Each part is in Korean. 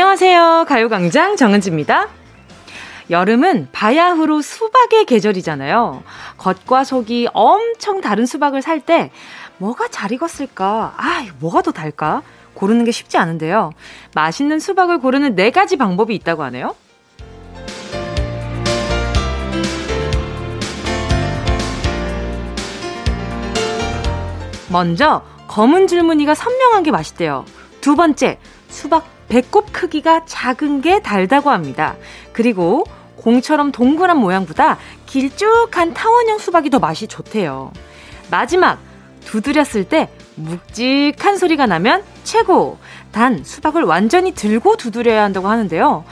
안녕하세요. 가요광장 정은지입니다. 여름은 바야흐로 수박의 계절이잖아요. 겉과 속이 엄청 다른 수박을 살 때 뭐가 잘 익었을까? 아, 뭐가 더 달까? 고르는 게 쉽지 않은데요. 맛있는 수박을 고르는 네 가지 방법이 있다고 하네요. 먼저 검은 줄무늬가 선명한 게 맛있대요. 두 번째, 수박 배꼽 크기가 작은 게 달다고 합니다. 그리고 공처럼 동그란 모양보다 길쭉한 타원형 수박이 더 맛이 좋대요. 마지막, 두드렸을 때 묵직한 소리가 나면 최고! 단, 수박을 완전히 들고 두드려야 한다고 하는데요.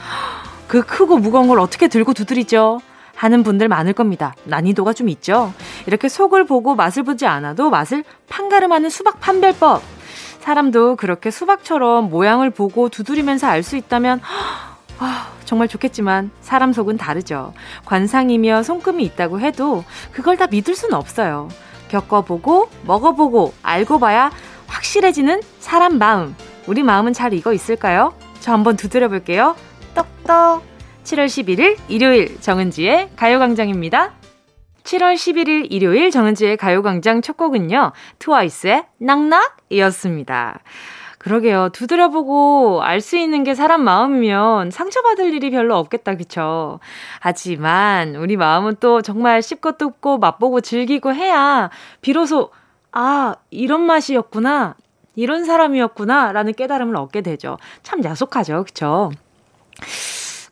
그 크고 무거운 걸 어떻게 들고 두드리죠? 하는 분들 많을 겁니다. 난이도가 좀 있죠. 이렇게 속을 보고 맛을 보지 않아도 맛을 판가름하는 수박 판별법. 사람도 그렇게 수박처럼 모양을 보고 두드리면서 알 수 있다면 아, 정말 좋겠지만 사람 속은 다르죠. 관상이며 손금이 있다고 해도 그걸 다 믿을 수는 없어요. 겪어보고 먹어보고 알고 봐야 확실해지는 사람 마음. 우리 마음은 잘 익어 있을까요? 저 한번 두드려 볼게요. 떡떡. 7월 11일 일요일 정은지의 가요광장입니다. 7월 11일 일요일 정은지의 가요광장 첫 곡은요. 트와이스의 낙낙이었습니다. 그러게요. 두드려보고 알 수 있는 게 사람 마음이면 상처받을 일이 별로 없겠다, 그쵸? 하지만 우리 마음은 또 정말 씹고 뜯고 맛보고 즐기고 해야 비로소, 아, 이런 맛이었구나. 이런 사람이었구나. 라는 깨달음을 얻게 되죠. 참 야속하죠, 그쵸?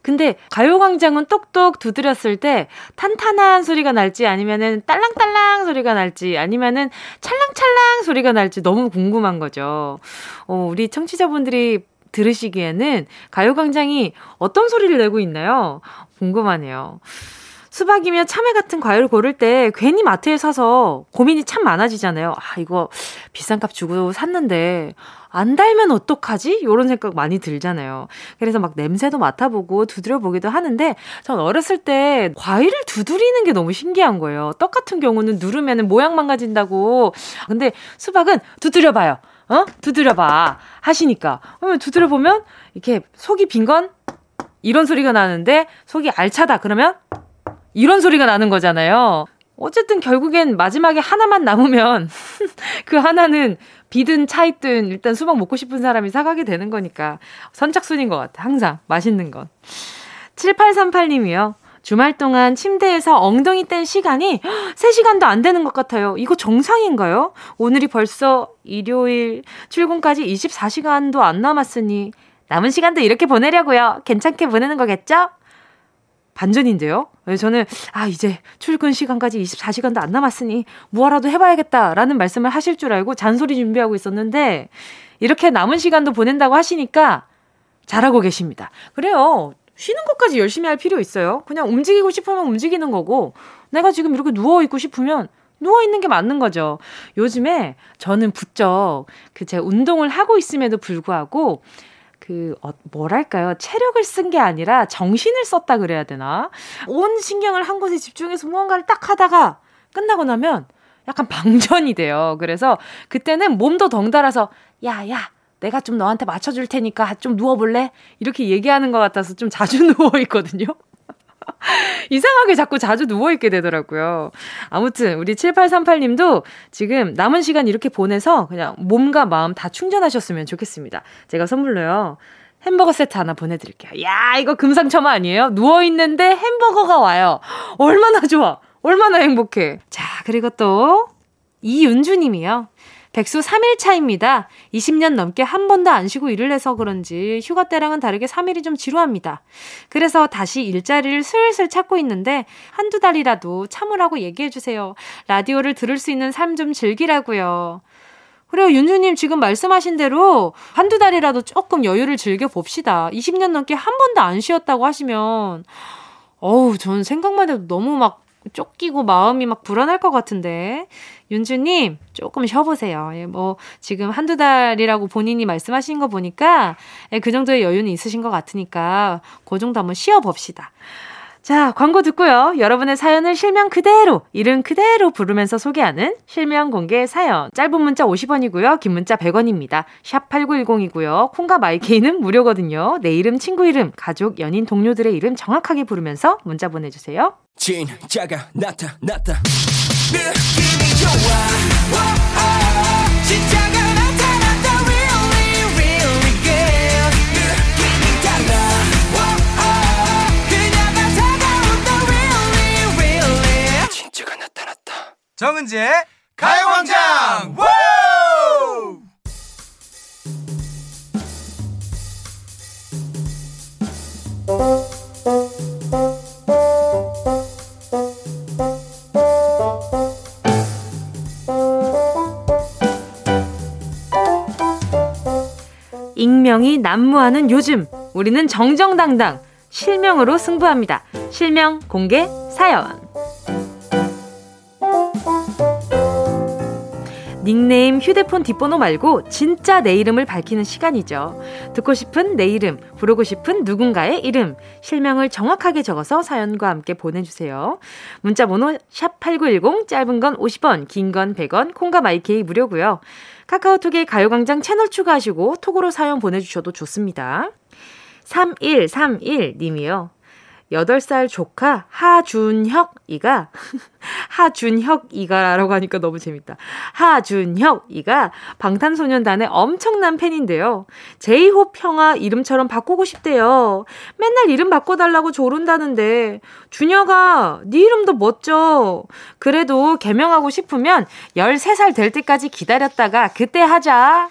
근데 가요광장은 똑똑 두드렸을 때 탄탄한 소리가 날지 아니면은 딸랑딸랑 소리가 날지 아니면은 찰랑찰랑 소리가 날지 너무 궁금한 거죠. 어, 우리 청취자분들이 들으시기에는 가요광장이 어떤 소리를 내고 있나요? 궁금하네요. 수박이며 참외 같은 과일을 고를 때 괜히 마트에 사서 고민이 참 많아지잖아요. 아, 이거 비싼 값 주고 샀는데 안 달면 어떡하지? 요런 생각 많이 들잖아요. 그래서 막 냄새도 맡아보고 두드려보기도 하는데 전 어렸을 때 과일을 두드리는 게 너무 신기한 거예요. 떡 같은 경우는 누르면 모양 망가진다고. 근데 수박은 두드려봐요. 어? 두드려봐. 하시니까. 그러면 두드려보면 이렇게 속이 빈 건 이런 소리가 나는데 속이 알차다. 그러면 이런 소리가 나는 거잖아요. 어쨌든 결국엔 마지막에 하나만 남으면 그 하나는 비든 차있든 일단 수박 먹고 싶은 사람이 사가게 되는 거니까 선착순인 것 같아. 항상 맛있는 건. 7838님이요. 주말 동안 침대에서 엉덩이 뗀 시간이 3시간도 안 되는 것 같아요. 이거 정상인가요? 오늘이 벌써 일요일 출근까지 24시간도 안 남았으니 남은 시간도 이렇게 보내려고요. 괜찮게 보내는 거겠죠? 반전인데요. 저는 아 이제 출근 시간까지 24시간도 안 남았으니 뭐라도 해봐야겠다라는 말씀을 하실 줄 알고 잔소리 준비하고 있었는데 이렇게 남은 시간도 보낸다고 하시니까 잘하고 계십니다. 그래요. 쉬는 것까지 열심히 할 필요 있어요. 그냥 움직이고 싶으면 움직이는 거고 내가 지금 이렇게 누워 있고 싶으면 누워 있는 게 맞는 거죠. 요즘에 저는 부쩍 그 제가 운동을 하고 있음에도 불구하고 그, 어, 뭐랄까요. 체력을 쓴 게 아니라 정신을 썼다 그래야 되나? 온 신경을 한 곳에 집중해서 무언가를 딱 하다가 끝나고 나면 약간 방전이 돼요. 그래서 그때는 몸도 덩달아서, 야, 야, 내가 좀 너한테 맞춰줄 테니까 좀 누워볼래? 이렇게 얘기하는 것 같아서 좀 자주 누워있거든요. 이상하게 자꾸 자주 누워있게 되더라고요. 아무튼, 우리 7838님도 지금 남은 시간 이렇게 보내서 그냥 몸과 마음 다 충전하셨으면 좋겠습니다. 제가 선물로요. 햄버거 세트 하나 보내드릴게요. 야, 이거 금상첨화 아니에요? 누워있는데 햄버거가 와요. 얼마나 좋아. 얼마나 행복해. 자, 그리고 또, 이윤주 님이요. 백수 3일 차입니다. 20년 넘게 한 번도 안 쉬고 일을 해서 그런지 휴가 때랑은 다르게 3일이 좀 지루합니다. 그래서 다시 일자리를 슬슬 찾고 있는데 한두 달이라도 참으라고 얘기해 주세요. 라디오를 들을 수 있는 삶 좀 즐기라고요. 그래요, 윤주님 지금 말씀하신 대로 한두 달이라도 조금 여유를 즐겨 봅시다. 20년 넘게 한 번도 안 쉬었다고 하시면, 어우, 전 생각만 해도 너무 막 쫓기고 마음이 막 불안할 것 같은데. 윤주님, 조금 쉬어보세요. 예, 뭐, 지금 한두 달이라고 본인이 말씀하신 거 보니까, 예, 그 정도의 여유는 있으신 것 같으니까, 그 정도 한번 쉬어봅시다. 자, 광고 듣고요. 여러분의 사연을 실명 그대로, 이름 그대로 부르면서 소개하는 실명 공개 사연. 짧은 문자 50원이고요. 긴 문자 100원입니다. 샵 8910이고요. 콩과 마이케이는 무료거든요. 내 이름, 친구 이름, 가족, 연인, 동료들의 이름 정확하게 부르면서 문자 보내주세요. 진짜가 나타났다. 느낌이 좋아. 오, 오, 진짜 정은지의 가요광장! 익명이 난무하는 요즘 우리는 정정당당 실명으로 승부합니다. 실명 공개 사연 닉네임, 휴대폰 뒷번호 말고 진짜 내 이름을 밝히는 시간이죠. 듣고 싶은 내 이름, 부르고 싶은 누군가의 이름, 실명을 정확하게 적어서 사연과 함께 보내주세요. 문자번호 샵8910, 짧은 건 50원, 긴 건 100원, 콩과 마이케이 무료고요. 카카오톡에 가요광장 채널 추가하시고 톡으로 사연 보내주셔도 좋습니다. 3131 님이요. 8살 조카 하준혁 이가 하준혁 이가라고 하니까 너무 재밌다. 하준혁 이가 방탄소년단의 엄청난 팬인데요. 제이홉 형아 이름처럼 바꾸고 싶대요. 맨날 이름 바꿔달라고 조른다는데 준혁아 네 이름도 멋져. 그래도 개명하고 싶으면 13살 될 때까지 기다렸다가 그때 하자.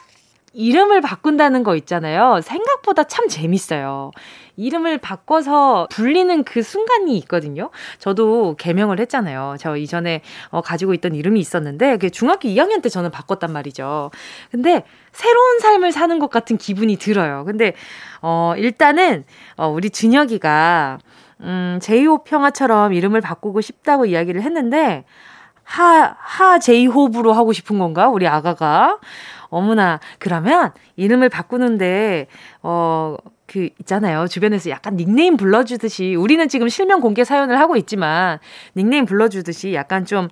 이름을 바꾼다는 거 있잖아요. 생각보다 참 재밌어요. 이름을 바꿔서 불리는 그 순간이 있거든요. 저도 개명을 했잖아요. 저 이전에 어, 가지고 있던 이름이 있었는데 그게 중학교 2학년 때 저는 바꿨단 말이죠. 근데 새로운 삶을 사는 것 같은 기분이 들어요. 근데 어 일단은 어 우리 준혁이가 음 제이홉 평화처럼 이름을 바꾸고 싶다고 이야기를 했는데 하, 하 제이홉으로 하고 싶은 건가? 우리 아가가. 어머나, 그러면 이름을 바꾸는데, 어, 그 있잖아요. 주변에서 약간 닉네임 불러주듯이 우리는 지금 실명 공개 사연을 하고 있지만 닉네임 불러주듯이 약간 좀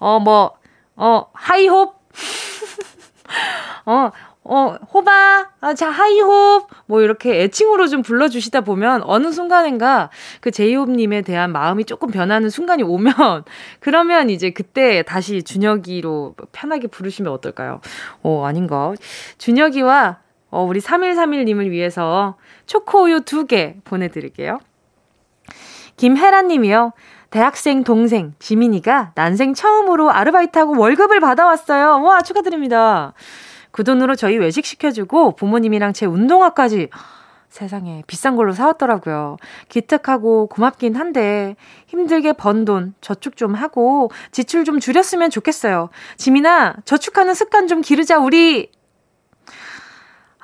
어 뭐 어 하이홉 어 어, 호바, 아, 자, 하이홉, 뭐, 이렇게 애칭으로 좀 불러주시다 보면, 어느 순간인가, 그 제이홉님에 대한 마음이 조금 변하는 순간이 오면, 그러면 이제 그때 다시 준혁이로 편하게 부르시면 어떨까요? 어, 아닌가. 준혁이와 어, 우리 3131님을 위해서 초코우유 두개 보내드릴게요. 김혜란 님이요. 대학생 동생 지민이가 난생 처음으로 아르바이트하고 월급을 받아왔어요. 와, 축하드립니다. 그 돈으로 저희 외식 시켜주고 부모님이랑 제 운동화까지 세상에 비싼 걸로 사왔더라고요. 기특하고 고맙긴 한데 힘들게 번 돈 저축 좀 하고 지출 좀 줄였으면 좋겠어요. 지민아, 저축하는 습관 좀 기르자 우리.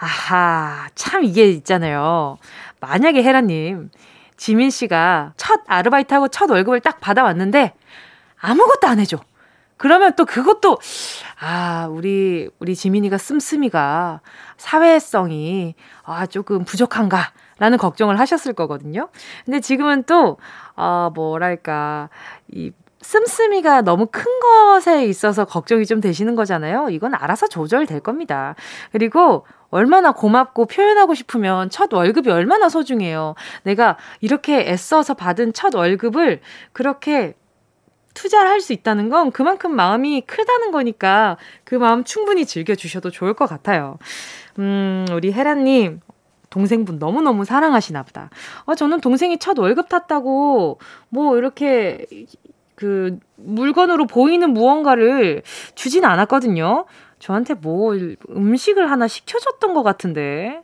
아하, 참 이게 있잖아요. 만약에 헤라님, 지민 씨가 첫 아르바이트하고 첫 월급을 딱 받아왔는데 아무것도 안 해줘. 그러면 또 그것도 아 우리 우리 지민이가 씀씀이가 사회성이 아 조금 부족한가 라는 걱정을 하셨을 거거든요. 근데 지금은 또 어, 뭐랄까 이 씀씀이가 너무 큰 것에 있어서 걱정이 좀 되시는 거잖아요. 이건 알아서 조절될 겁니다. 그리고 얼마나 고맙고 표현하고 싶으면 첫 월급이 얼마나 소중해요. 내가 이렇게 애써서 받은 첫 월급을 그렇게 투자를 할 수 있다는 건 그만큼 마음이 크다는 거니까 그 마음 충분히 즐겨주셔도 좋을 것 같아요. 음, 우리 혜라님, 동생분 너무너무 사랑하시나 보다. 어, 저는 동생이 첫 월급 탔다고 뭐 이렇게 그 물건으로 보이는 무언가를 주진 않았거든요. 저한테 뭐 음식을 하나 시켜줬던 것 같은데.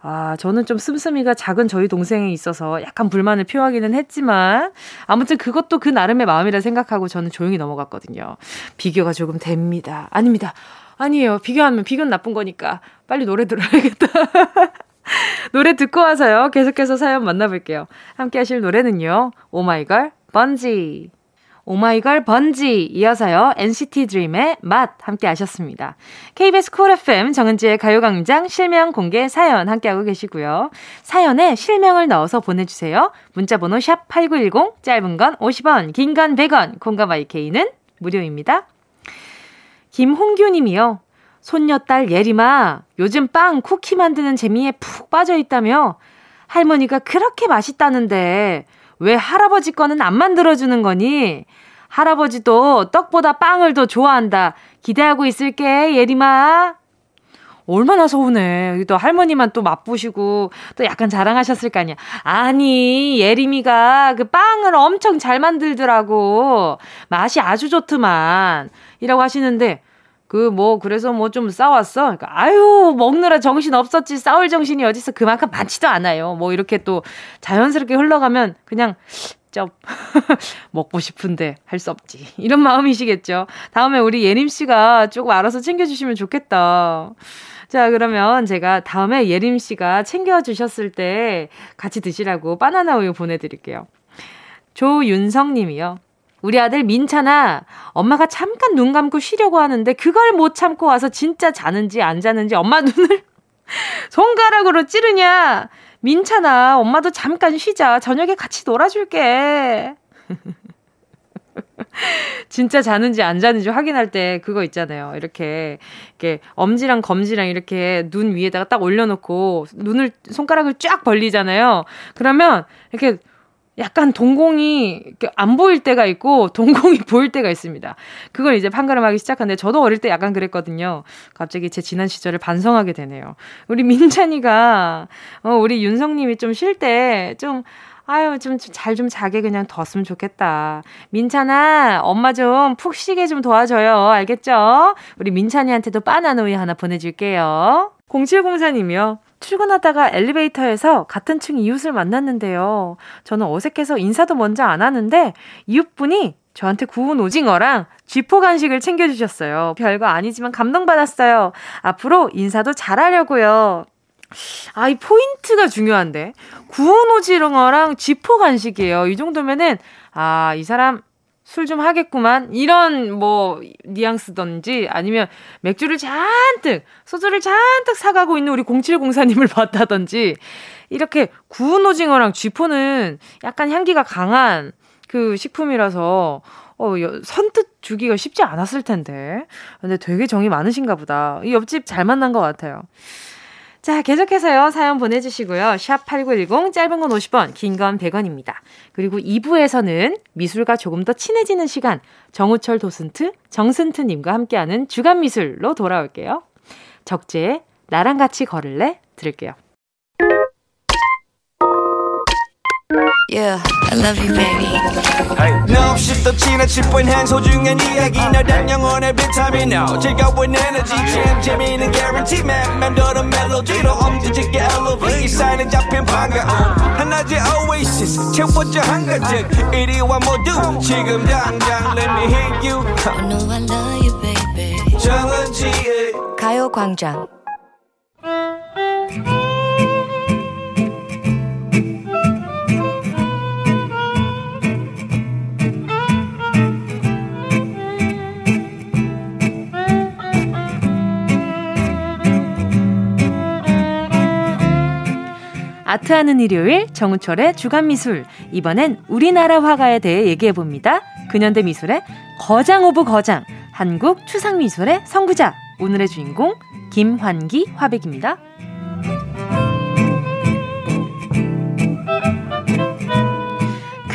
아, 저는 좀 씀씀이가 작은 저희 동생에 있어서 약간 불만을 표하기는 했지만, 아무튼 그것도 그 나름의 마음이라 생각하고 저는 조용히 넘어갔거든요. 비교가 조금 됩니다. 아닙니다. 아니에요. 비교하면 비교는 나쁜 거니까. 빨리 노래 들어야겠다. 노래 듣고 와서요. 계속해서 사연 만나볼게요. 함께 하실 노래는요. 오마이걸, 번지. 오마이걸 번지 이어서요 NCT 드림의 맛 함께 하셨습니다. KBS 쿨 FM 정은지의 가요광장 실명 공개 사연 함께하고 계시고요. 사연에 실명을 넣어서 보내주세요. 문자번호 샵 8910 짧은 건 50원 긴 건 100원 콩과 마이케이는 무료입니다. 김홍규님이요. 손녀딸 예림아 요즘 빵 쿠키 만드는 재미에 푹 빠져 있다며 할머니가 그렇게 맛있다는데 왜 할아버지 거는 안 만들어주는 거니? 할아버지도 떡보다 빵을 더 좋아한다. 기대하고 있을게, 예림아. 얼마나 서운해. 또 할머니만 또 맛보시고 또 약간 자랑하셨을 거 아니야. 아니, 예림이가 그 빵을 엄청 잘 만들더라고. 맛이 아주 좋더만. 이라고 하시는데 그 뭐 그래서 뭐 좀 싸웠어. 그러니까 아유 먹느라 정신 없었지 싸울 정신이 어딨어 그만큼 많지도 않아요. 뭐 이렇게 또 자연스럽게 흘러가면 그냥 쩝 먹고 싶은데 할 수 없지 이런 마음이시겠죠. 다음에 우리 예림 씨가 조금 알아서 챙겨주시면 좋겠다. 자 그러면 제가 다음에 예림 씨가 챙겨주셨을 때 같이 드시라고 바나나 우유 보내드릴게요. 조윤성 님이요. 우리 아들 민찬아, 엄마가 잠깐 눈 감고 쉬려고 하는데 그걸 못 참고 와서 진짜 자는지 안 자는지 엄마 눈을 손가락으로 찌르냐? 민찬아, 엄마도 잠깐 쉬자. 저녁에 같이 놀아줄게. 진짜 자는지 안 자는지 확인할 때 그거 있잖아요. 이렇게, 이렇게 엄지랑 검지랑 이렇게 눈 위에다가 딱 올려놓고 눈을, 손가락을 쫙 벌리잖아요. 그러면 이렇게 약간 동공이 안 보일 때가 있고 동공이 보일 때가 있습니다. 그걸 이제 판가름하기 시작하는데 저도 어릴 때 약간 그랬거든요. 갑자기 제 지난 시절을 반성하게 되네요. 우리 민찬이가 어 우리 윤성님이 좀 쉴 때 좀 아유 좀 잘좀 자게 그냥 뒀으면 좋겠다. 민찬아 엄마 좀 푹 쉬게 좀 도와줘요. 알겠죠? 우리 민찬이한테도 바나나 우유 하나 보내줄게요. 0704님이요. 출근하다가 엘리베이터에서 같은 층 이웃을 만났는데요. 저는 어색해서 인사도 먼저 안 하는데 이웃분이 저한테 구운 오징어랑 쥐포 간식을 챙겨주셨어요. 별거 아니지만 감동받았어요. 앞으로 인사도 잘하려고요. 아, 이 포인트가 중요한데. 구운 오징어랑 쥐포 간식이에요. 이 정도면은, 아, 이 사람 술 좀 하겠구만. 이런 뭐 뉘앙스던지 아니면 맥주를 잔뜩, 소주를 잔뜩 사가고 있는 우리 0704님을 봤다던지 이렇게 구운 오징어랑 쥐포는 약간 향기가 강한 그 식품이라서 어, 선뜻 주기가 쉽지 않았을 텐데. 근데 되게 정이 많으신가 보다. 이 옆집 잘 만난 것 같아요. 자, 계속해서요. 사연 보내주시고요. 샵 8910, 짧은 건 50원, 긴 건 100원입니다. 그리고 2부에서는 미술과 조금 더 친해지는 시간, 정우철 도슨트, 정슨트님과 함께하는 주간 미술로 돌아올게요. 적재, 나랑 같이 걸을래? 들을게요. Yeah, I love you, baby. No, 없이 또 지나칠 뻔한 소중한 이야기. 너란 영혼의 비타민. No 즐거운 에너지. 참 재미있는 guarantee. man 맘대로 멜로디로 엄지짓게 elevate 이 사인은 잡힌 반가움 하나의 oasis. 채워져 한가득. 이리와 모두 지금 당장 let me hit you. I know I love you, baby. 정은지의 가요광장 아트하는 일요일 정우철의 주간미술 이번엔 우리나라 화가에 대해 얘기해봅니다. 근현대 미술의 거장 of 거장 한국 추상미술의 선구자 오늘의 주인공 김환기 화백입니다.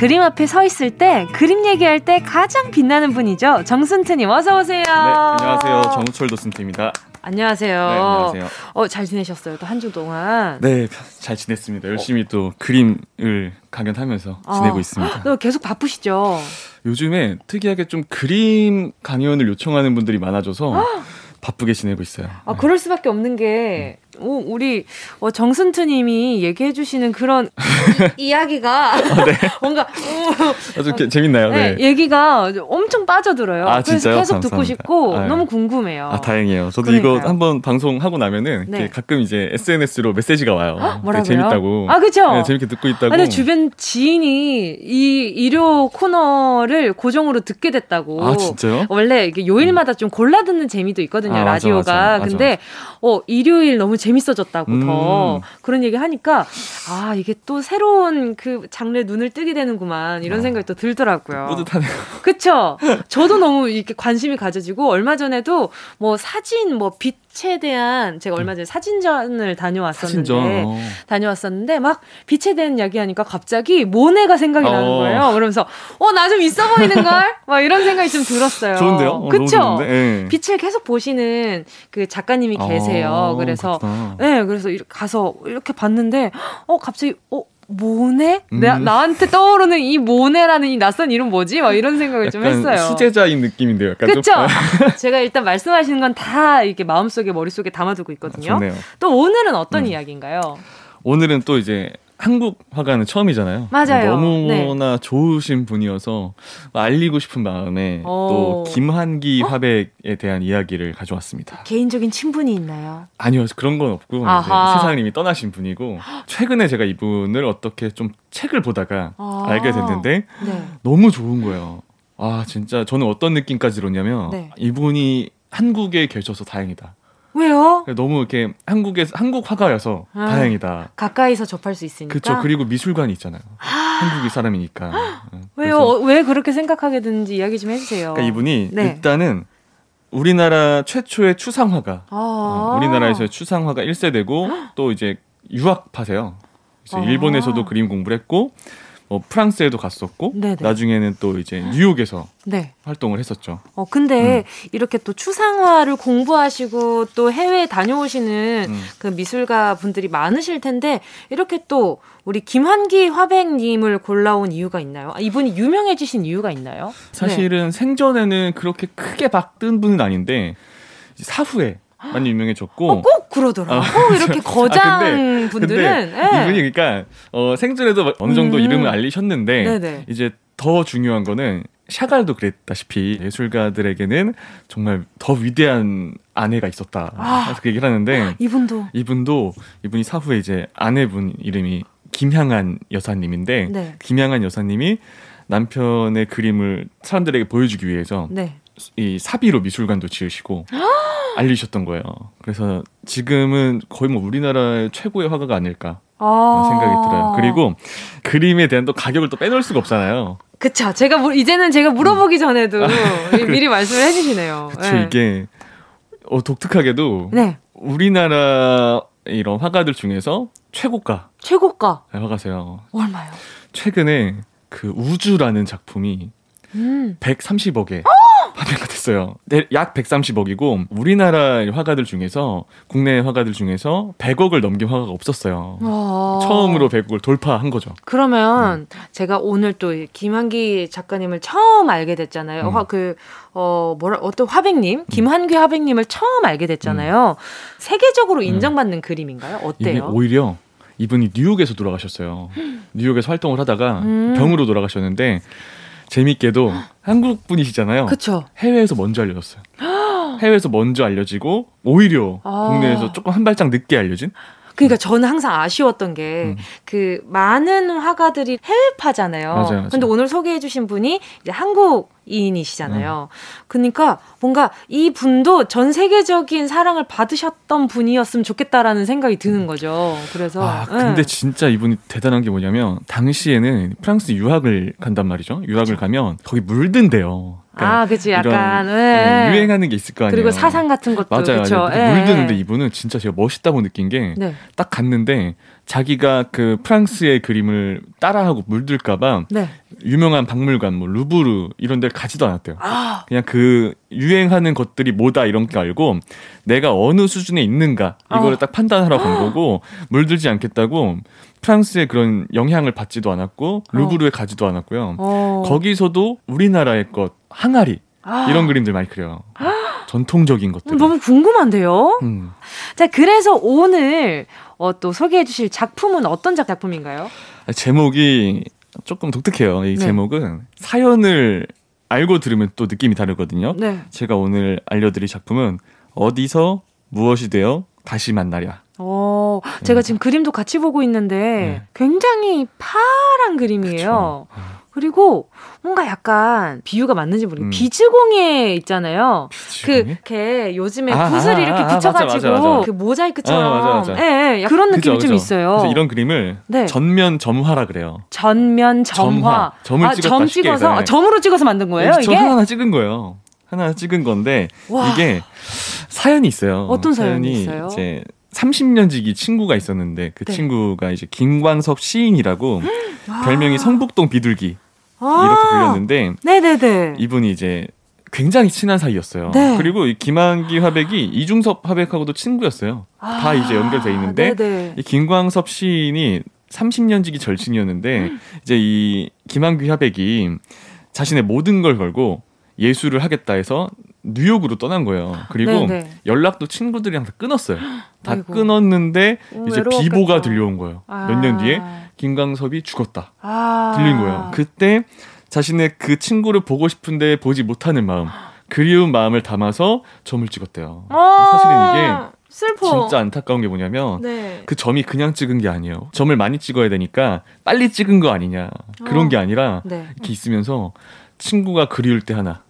그림 앞에 서 있을 때 그림 얘기할 때 가장 빛나는 분이죠. 정슨트님 어서 오세요. 네, 안녕하세요. 정우철 도슨트입니다. 안녕하세요. 네, 안녕하세요. 어, 잘 지내셨어요? 또 한 주 동안. 네, 잘 지냈습니다. 열심히 어. 또 그림을 강연하면서 어. 지내고 있습니다. 너 계속 바쁘시죠? 요즘에 특이하게 좀 그림 강연을 요청하는 분들이 많아져서 바쁘게 지내고 있어요. 아, 그럴 수밖에 없는 게 오, 우리 어, 정순투님이 얘기해주시는 그런 이, 야기가 아, 네. 뭔가 오, 아주 어, 재밌나요? 네. 네. 얘기가 엄청 빠져들어요. 아, 그래서 진짜요? 계속 감사합니다. 듣고 싶고 아유. 너무 궁금해요. 아 다행이에요. 저도 그러니까요. 이거 한번 방송 하고 나면은 네. 가끔 이제 SNS로 메시지가 와요. 뭐라고요? 재밌다고. 아 그죠? 네, 재밌게 듣고 있다고. 아니 주변 지인이 이 일요 코너를 고정으로 듣게 됐다고. 아 진짜요? 원래 이게 요일마다 좀 골라 듣는 재미도 있거든요 아, 라디오가. 맞아, 맞아, 맞아. 근데 어 일요일 너무 재밌 어졌다고 음. 더 그런 얘기 하니까 아 이게 또 새로운 그 장르 눈을 뜨게 되는구만 이런 아. 생각이 또 들더라고요. 뿌듯하네요. 그쵸? 저도 너무 이렇게 관심이 가져지고 얼마 전에도 뭐 사진 뭐 빛에 대한 제가 얼마 전에 사진전을 다녀왔었는데 사진전. 어. 다녀왔었는데 막 빛에 대한 이야기하니까 갑자기 모네가 생각이 어. 나는 거예요. 그러면서 어 나 좀 있어 보이는 걸? 막 이런 생각이 좀 들었어요. 좋은데요? 어, 그쵸? 네. 빛을 계속 보시는 그 작가님이 어, 계세요. 그래서 그렇구나. 네 그래서 가서 이렇게 봤는데 어 갑자기 어 모네? 음. 나, 나한테 떠오르는 이 모네라는 이 낯선 이름 뭐지? 막 이런 생각을 좀 했어요. 수제자인 느낌인데요. 약간 그쵸? 제가 일단 말씀하시는 건 다 이렇게 마음속에 머릿속에 담아두고 있거든요. 아, 또 오늘은 어떤 음. 이야기인가요? 오늘은 또 이제 한국 화가는 처음이잖아요. 맞아요. 너무나 네. 좋으신 분이어서 알리고 싶은 마음에 오. 또 김한기 어? 화백에 대한 이야기를 가져왔습니다. 개인적인 친분이 있나요? 아니요, 그런 건 없고 세상을 이미 떠나신 분이고 최근에 제가 이분을 어떻게 좀 책을 보다가 아. 알게 됐는데 네. 너무 좋은 거예요. 아 진짜 저는 어떤 느낌까지 들었냐면 네. 이분이 한국에 계셔서 다행이다. 왜요? 너무 이렇게 한국에 한국 화가여서 아, 다행이다. 가까이서 접할 수 있으니까. 그렇죠. 그리고 미술관이 있잖아요. 아, 한국이 사람이니까. 왜요? 어, 왜 그렇게 생각하게 됐는지 이야기 좀 해주세요. 그러니까 이분이 네. 일단은 우리나라 최초의 추상화가 아~ 어, 우리나라에서 추상화가 1세대고 또 이제 유학파세요. 이제 아~ 일본에서도 그림 공부를 했고 어, 프랑스에도 갔었고 네네. 나중에는 또 이제 뉴욕에서 네. 활동을 했었죠. 어 근데 음. 이렇게 또 추상화를 공부하시고 또 해외에 다녀오시는 음. 그 미술가 분들이 많으실 텐데 이렇게 또 우리 김환기 화백님을 골라온 이유가 있나요? 아, 이분이 유명해지신 이유가 있나요? 사실은 네. 생전에는 그렇게 크게 박뜬 분은 아닌데 사후에 많이 유명해졌고 어, 꼭 그러더라. 어, 꼭 이렇게 아, 거장 아, 근데, 분들은 근데 네. 이분이 그러니까 어, 생전에도 어느 정도 음. 이름을 알리셨는데 네네. 이제 더 중요한 거는 샤갈도 그랬다시피 예술가들에게는 정말 더 위대한 아내가 있었다. 아, 그래서 그 얘기를 하는데 이분도 이분도 이분이 사후에 이제 아내분 이름이 김향한 여사님인데 네. 김향한 여사님이 남편의 그림을 사람들에게 보여주기 위해서 네. 이 사비로 미술관도 지으시고 알리셨던 거예요. 그래서 지금은 거의 뭐 우리나라의 최고의 화가가 아닐까 아~ 생각이 들어요. 그리고 그림에 대한 또 가격을 또 빼놓을 수가 없잖아요. 그쵸. 제가 무, 이제는 제가 물어보기 전에도 아, 미리 말씀을 해주시네요. 그쵸. 네. 이게 어, 독특하게도 네. 우리나라 이런 화가들 중에서 최고가 최고가 화가세요. 얼마요? 최근에 그 우주라는 작품이 음. 130억에 판매가 됐어요. 네, 약 130억이고 우리나라 화가들 중에서 국내 화가들 중에서 100억을 넘긴 화가가 없었어요. 아~ 처음으로 100억을 돌파한 거죠. 그러면 음. 제가 오늘 또 김한기 작가님을 처음 알게 됐잖아요. 음. 화, 그, 어, 뭐라, 어떤 화백님, 음. 김한기 화백님을 처음 알게 됐잖아요. 음. 세계적으로 음. 인정받는 그림인가요? 어때요? 오히려 이분이 뉴욕에서 돌아가셨어요. 뉴욕에서 활동을 하다가 음. 병으로 돌아가셨는데 재밌게도 한국 분이시잖아요. 그쵸. 해외에서 먼저 알려졌어요. 해외에서 먼저 알려지고 오히려 아. 국내에서 조금 한 발짝 늦게 알려진 그러니까 저는 항상 아쉬웠던 게그 음. 그 많은 화가들이 해외파잖아요. 맞아요, 맞아요. 근데 오늘 소개해 주신 분이 이제 한국인이시잖아요. 음. 그러니까 뭔가 이 분도 전 세계적인 사랑을 받으셨던 분이었으면 좋겠다라는 생각이 드는 거죠. 그래서 아, 근데 네. 진짜 이분이 대단한 게 뭐냐면 당시에는 프랑스 유학을 간단 말이죠. 유학을. 가면 거기 물든대요. 아, 그치, 약간, 네. 네. 유행하는 게 있을 거 아니에요. 그리고 사상 같은 것도. 맞아요. 그쵸? 맞아요. 물드는데 네. 이분은 진짜 제가 멋있다고 느낀 게, 네. 딱 갔는데, 자기가 그 프랑스의 그림을 따라하고 물들까봐, 네. 유명한 박물관, 뭐, 루브르, 이런 데를 가지도 않았대요. 아. 그냥 그, 유행하는 것들이 뭐다, 이런 게 알고, 내가 어느 수준에 있는가, 이거를 아. 딱 판단하러 간 거고, 물들지 않겠다고, 프랑스의 그런 영향을 받지도 않았고 루브르에 어. 가지도 않았고요. 어. 거기서도 우리나라의 것 항아리 아. 이런 그림들 많이 그려요. 전통적인 것들. 너무 궁금한데요. 음. 자, 그래서 오늘 어, 또 소개해 주실 작품은 어떤 작품인가요? 제목이 조금 독특해요. 이 네. 제목은 사연을 알고 들으면 또 느낌이 다르거든요. 네. 제가 오늘 알려드릴 작품은 어디서 무엇이 되어 다시 만나랴. 어, 제가 지금 그림도 같이 보고 있는데 네. 굉장히 파란 그림이에요. 그쵸. 그리고 뭔가 약간 비유가 맞는지 모르겠는데 음. 비즈공예 있잖아요. 비즈공예? 그걔 요즘에 아, 붓을 아, 이렇게 아, 붙여가지고 맞아, 맞아, 맞아. 그 모자이크처럼 아, 예, 예, 그런 느낌이 그쵸, 좀 있어요. 그래서 이런 그림을 네. 전면 점화라 그래요. 전면 점화. 점화. 점을 아, 점 찍어서 아, 점으로 찍어서 만든 거예요. 이게 하나 찍은 거예요. 하나 찍은 건데 와. 이게 사연이 있어요. 어떤 사연이, 사연이 있어요? 이제 30년 지기 친구가 있었는데 그 네. 친구가 이제 김광섭 시인이라고 별명이 성북동 비둘기 아~ 이렇게 불렸는데 네네네. 이분이 이제 굉장히 친한 사이였어요. 네. 그리고 이 김한기 화백이 이중섭 화백하고도 친구였어요. 아~ 다 이제 연결돼 있는데 네네. 이 김광섭 시인이 30년 지기 절친이었는데 음. 이제 이 김한기 화백이 자신의 모든 걸 걸고 예술을 하겠다 해서 뉴욕으로 떠난 거예요. 그리고 네네. 연락도 친구들이랑 다 끊었어요. 다 아이고. 끊었는데 오, 이제 외로웠겠다. 비보가 들려온 거예요. 아. 몇년 뒤에 김광섭이 죽었다. 아. 들린 거예요. 그때 자신의 그 친구를 보고 싶은데 보지 못하는 마음, 그리운 마음을 담아서 점을 찍었대요. 아. 사실은 이게 슬퍼. 진짜 안타까운 게 뭐냐면 네. 그 점이 그냥 찍은 게 아니에요. 점을 많이 찍어야 되니까 빨리 찍은 거 아니냐 그런 어. 게 아니라 네. 이렇게 있으면서 친구가 그리울 때 하나,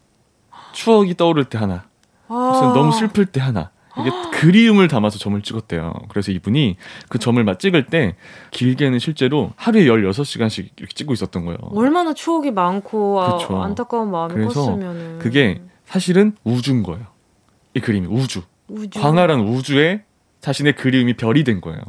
추억이 떠오를 때 하나, 아. 너무 슬플 때 하나. 이게 그리움을 담아서 점을 찍었대요. 그래서 이분이 그 점을 막 찍을 때 길게는 실제로 하루에 16시간씩 이렇게 찍고 있었던 거예요. 얼마나 추억이 많고 아, 안타까운 마음이 그래서 컸으면 그게 사실은 우주인 거예요. 이 그림이 우주. 우주. 광활한 우주에 자신의 그림이 별이 된 거예요.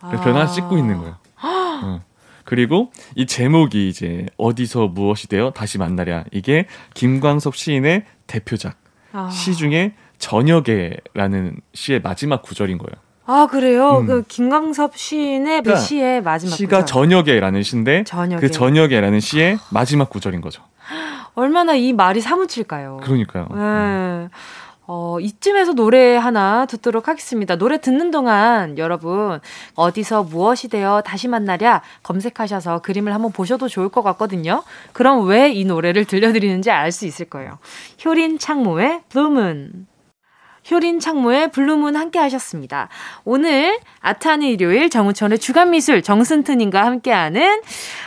그래서 아. 변화 찍고 있는 거예요. 어. 그리고 이 제목이 이제 어디서 무엇이 되어 다시 만나랴 이게 김광섭 시인의 대표작 아. 시 중에 저녁에라는 시의 마지막 구절인 거예요. 아 그래요? 음. 그 김광섭 시인의 그 그러니까 시의 마지막 시가 구절. 저녁에라는 시인데 저녁에. 그 저녁에라는 시의 마지막 구절인 거죠. 얼마나 이 말이 사무칠까요? 그러니까요. 네. 음. 어, 이쯤에서 노래 하나 듣도록 하겠습니다. 노래 듣는 동안 여러분 어디서 무엇이 되어 다시 만나랴 검색하셔서 그림을 한번 보셔도 좋을 것 같거든요. 그럼 왜 이 노래를 들려드리는지 알 수 있을 거예요. 효린 창모의 Blue Moon. 효린 창모의 Blue Moon 함께 하셨습니다. 오늘 아트하는 일요일 정우철의 주간미술 정슨트님과 함께하는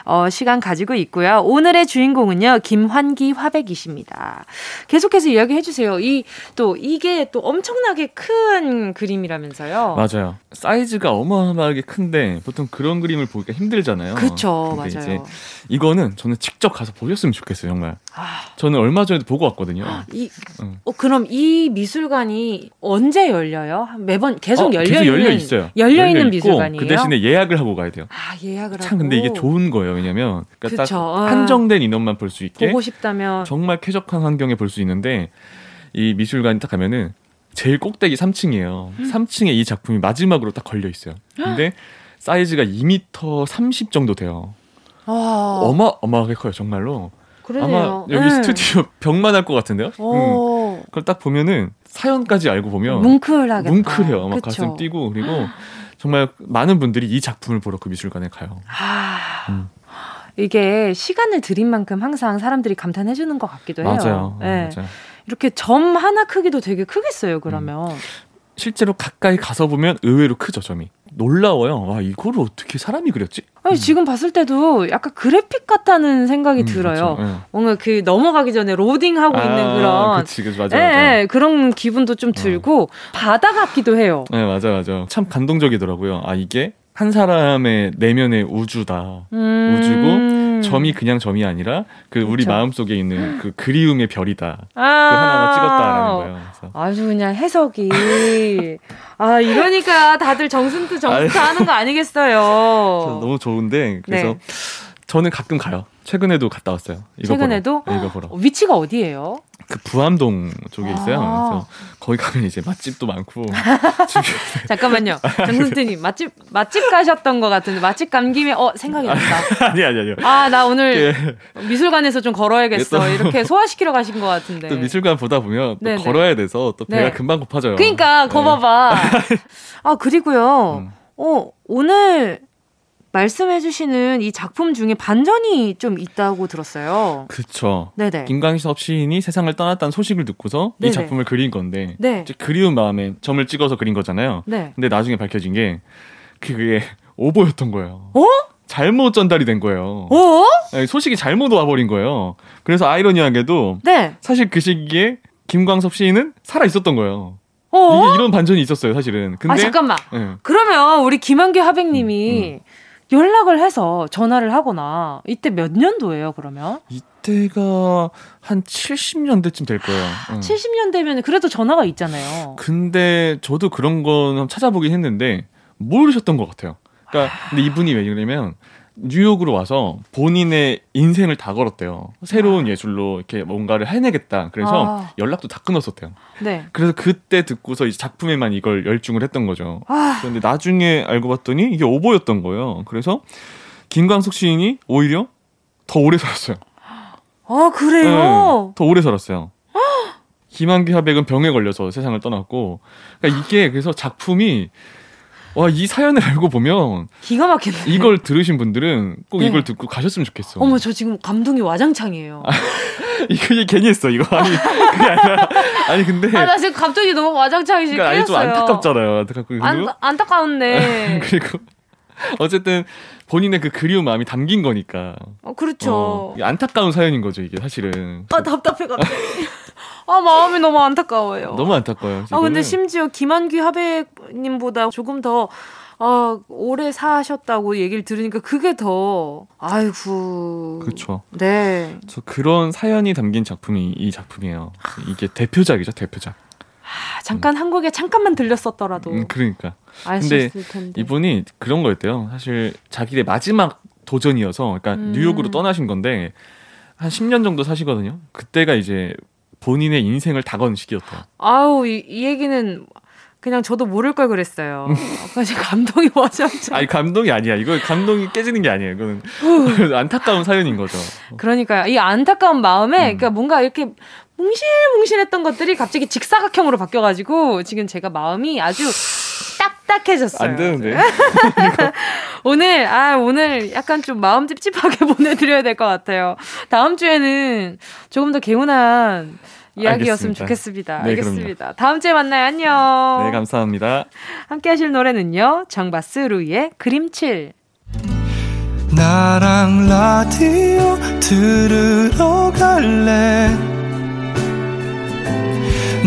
어, 시간 가지고 있고요. 오늘의 주인공은요. 김환기 화백이십니다. 계속해서 이야기해 주세요. 이 또 이게 또 엄청나게 큰 그림이라면서요. 맞아요. 사이즈가 어마어마하게 큰데 보통 그런 그림을 보기가 힘들잖아요. 그렇죠. 맞아요. 이거는 저는 직접 가서 보셨으면 좋겠어요, 정말. 아. 저는 얼마 전에도 보고 왔거든요. 이, 응. 어, 그럼 이 미술관이 언제 열려요? 매번 계속 어, 열려 계속 열려 있어요. 열려 있는 미술관이에요. 그 대신에 예약을 하고 가야 돼요. 아 예약을 참 하고. 근데 이게 좋은 거예요. 왜냐면 그러니까 딱 어. 한정된 인원만 볼 수 있게 보고 싶다면 정말 쾌적한 환경에 볼 수 있는데 이 미술관이 딱 가면은 제일 꼭대기 3층이에요. 음. 3층에 이 작품이 마지막으로 딱 걸려 있어요. 근데 사이즈가 2m 30 정도 돼요. 와. 어마어마하게 커요, 정말로. 그러네요. 아마 여기 네. 스튜디오 벽만 할 것 같은데요? 음. 그걸 딱 보면은 사연까지 알고 보면 뭉클하게 뭉클해요. 막 가슴 뛰고 그리고 정말 많은 분들이 이 작품을 보러 그 미술관에 가요. 아. 음. 이게 시간을 들인 만큼 항상 사람들이 감탄해 주는 것 같기도 해요. 맞아요. 네. 맞아요. 이렇게 점 하나 크기도 되게 크겠어요, 그러면. 음. 실제로 가까이 가서 보면 의외로 크죠, 점이. 놀라워요. 와, 이거를 어떻게 사람이 그렸지? 아니, 음. 지금 봤을 때도 약간 그래픽 같다는 생각이 음, 들어요. 그렇죠. 네. 뭔가 그 넘어가기 전에 로딩하고 아, 있는 그런. 그치, 그치, 맞아, 맞아. 네, 그런 기분도 좀 들고, 어. 바다 같기도 해요. 네, 맞아, 맞아. 참 감동적이더라고요. 아, 이게 한 사람의 내면의 우주다. 음... 우주고 점이 그냥 점이 아니라 그 그렇죠. 우리 마음 속에 있는 그 그리움의 별이다. 아~ 그 하나하나 찍었다라는 거예요. 그래서. 아주 그냥 해석이 아 이러니까 다들 정승트 정승트 하는 거 아니겠어요. 너무 좋은데 그래서 네. 저는 가끔 가요. 최근에도 갔다 왔어요. 이거 최근에도 보러. 네, 이거 보러. 위치가 어디예요? 그 부암동 쪽에 있어요. 아. 그래서 거기 가면 이제 맛집도 많고. 잠깐만요, 정승태님 맛집 맛집 가셨던 것 같은데 맛집 간 김에 어 생각이 났다. 아니 아니 아니요. 아나 오늘 예. 미술관에서 좀 걸어야겠어. 이렇게 소화시키러 가신 것 같은데. 또 미술관 보다 보면 또 네네. 걸어야 돼서 또 배가 네. 금방 고파져요. 그러니까 네. 거봐봐. 아 그리고요. 음. 어 오늘 말씀해주시는 이 작품 중에 반전이 좀 있다고 들었어요. 그렇죠. 네네. 김광석 시인이 세상을 떠났다는 소식을 듣고서 네네. 이 작품을 그린 건데 네. 그리운 마음에 점을 찍어서 그린 거잖아요. 네. 근데 나중에 밝혀진 게 그게 오보였던 거예요. 어? 잘못 전달이 된 거예요. 어? 네, 소식이 잘못 와버린 거예요. 그래서 아이러니하게도 네. 사실 그 시기에 김광섭 시인은 살아 있었던 거예요. 어? 이런 반전이 있었어요, 사실은. 근데 아 잠깐만. 네. 그러면 우리 김한규 하백님이 음, 음. 연락을 해서 전화를 하거나 이때 몇 년도예요, 그러면? 이때가 한 70년대쯤 될 거예요. 응. 70년대면 그래도 전화가 있잖아요. 근데 저도 그런 건 찾아보긴 했는데 모르셨던 것 같아요. 그러니까 근데 이분이 왜 그러냐면 뉴욕으로 와서 본인의 인생을 다 걸었대요. 새로운 아. 예술로 이렇게 뭔가를 해내겠다. 그래서 아. 연락도 다 끊었었대요. 네. 그래서 그때 듣고서 이제 작품에만 이걸 열중을 했던 거죠. 아. 그런데 나중에 알고 봤더니 이게 오보였던 거예요. 그래서 김광석 시인이 오히려 더 오래 살았어요. 아 그래요? 네, 더 오래 살았어요. 김한규 화백은 병에 걸려서 세상을 떠났고 그러니까 이게 그래서 작품이 와, 이 사연을 알고 보면 기가 막히네. 이걸 들으신 분들은 꼭 네. 이걸 듣고 가셨으면 좋겠어. 어머, 저 지금 감동이 와장창이에요. 아, 이거 괜히 했어, 이거. 아니, 그게 아니라. 아니, 근데. 아, 나 지금 감동이 너무 와장창이 그러니까 아니, 좀 안타깝잖아요. 안타깝고. 안, 안타까운데. 그리고 어쨌든 본인의 그 그리운 마음이 담긴 거니까. 어, 그렇죠. 어, 안타까운 사연인 거죠, 이게 사실은. 아, 답답해, 갑자기. 아 마음이 너무 안타까워요. 너무 안타까워요. 지금. 아 근데 심지어 김한규 하백님보다 조금 더 아, 오래 사셨다고 얘기를 들으니까 그게 더 아이고. 그렇죠. 네. 저 그런 사연이 담긴 작품이 이 작품이에요. 이게 대표작이죠, 대표작. 아, 잠깐 음. 한국에 잠깐만 들렸었더라도. 음, 그러니까. 근데 이분이 그런 거였대요. 사실 자기의 마지막 도전이어서, 그러니까 음. 뉴욕으로 떠나신 건데 한 10년 정도 사시거든요. 그때가 이제 본인의 인생을 다 건 시기였다. 아우 이, 이 얘기는 그냥 저도 모를 걸 그랬어요. 아까 제 감동이 와닿죠. 아니 감동이 아니야. 이거 감동이 깨지는 게 아니에요. 이거는 안타까운 사연인 거죠. 그러니까요. 이 안타까운 마음에 음. 그러니까 뭔가 이렇게 뭉실뭉실했던 것들이 갑자기 직사각형으로 바뀌어가지고 지금 제가 마음이 아주 딱딱해졌어요. 안 되는데. 오늘 아 오늘 약간 좀 마음 찝찝하게 보내드려야 될 것 같아요. 다음 주에는 조금 더 개운한 이야기였으면 알겠습니다. 좋겠습니다. 네, 알겠습니다. 그럼요. 다음 주에 만나요. 안녕. 네, 감사합니다. 함께 하실 노래는요. 정바스 루이의 그림칠. 나랑 라디오 들으러 갈래.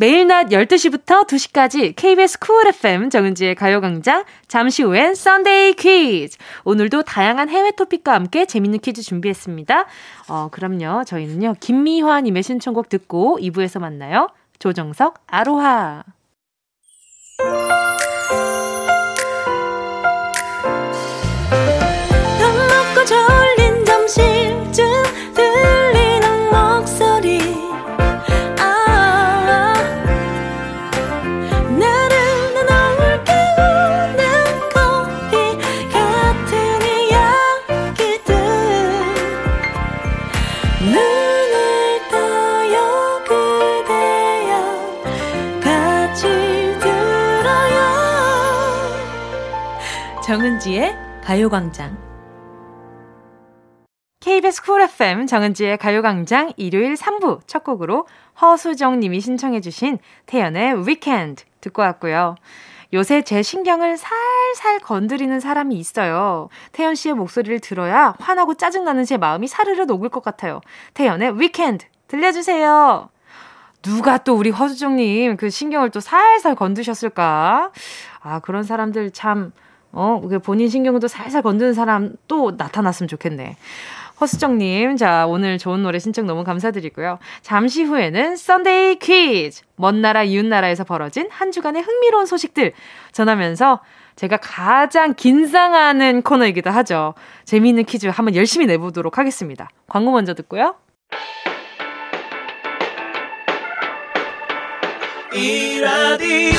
매일 낮 12시부터 2시까지 KBS Cool FM 정은지의 가요광장 잠시 후엔 Sunday 퀴즈 오늘도 다양한 해외 토픽과 함께 재밌는 퀴즈 준비했습니다. 어, 그럼요. 저희는요. 김미화님의 신청곡 듣고 2부에서 만나요. 조정석 아로하 정은지의 가요광장. KBS Cool FM 정은지의 가요광장 일요일 3부 첫 곡으로 허수정 님이 신청해주신 태연의 Weekend 듣고 왔고요. 요새 제 신경을 살살 건드리는 사람이 있어요. 태연 씨의 목소리를 들어야 화나고 짜증나는 제 마음이 사르르 녹을 것 같아요. 태연의 Weekend 들려주세요. 누가 또 우리 허수정님 그 신경을 또 살살 건드셨을까? 아, 그런 사람들 참, 어, 본인 신경도 살살 건드는 사람 또 나타났으면 좋겠네. 허수정님, 자, 오늘 좋은 노래 신청 너무 감사드리고요. 잠시 후에는 Sunday 퀴즈! 먼 나라, 이웃 나라에서 벌어진 한 주간의 흥미로운 소식들 전하면서 제가 가장 긴장하는 코너이기도 하죠. 재미있는 퀴즈 한번 열심히 내보도록 하겠습니다. 광고 먼저 듣고요. 이 라디오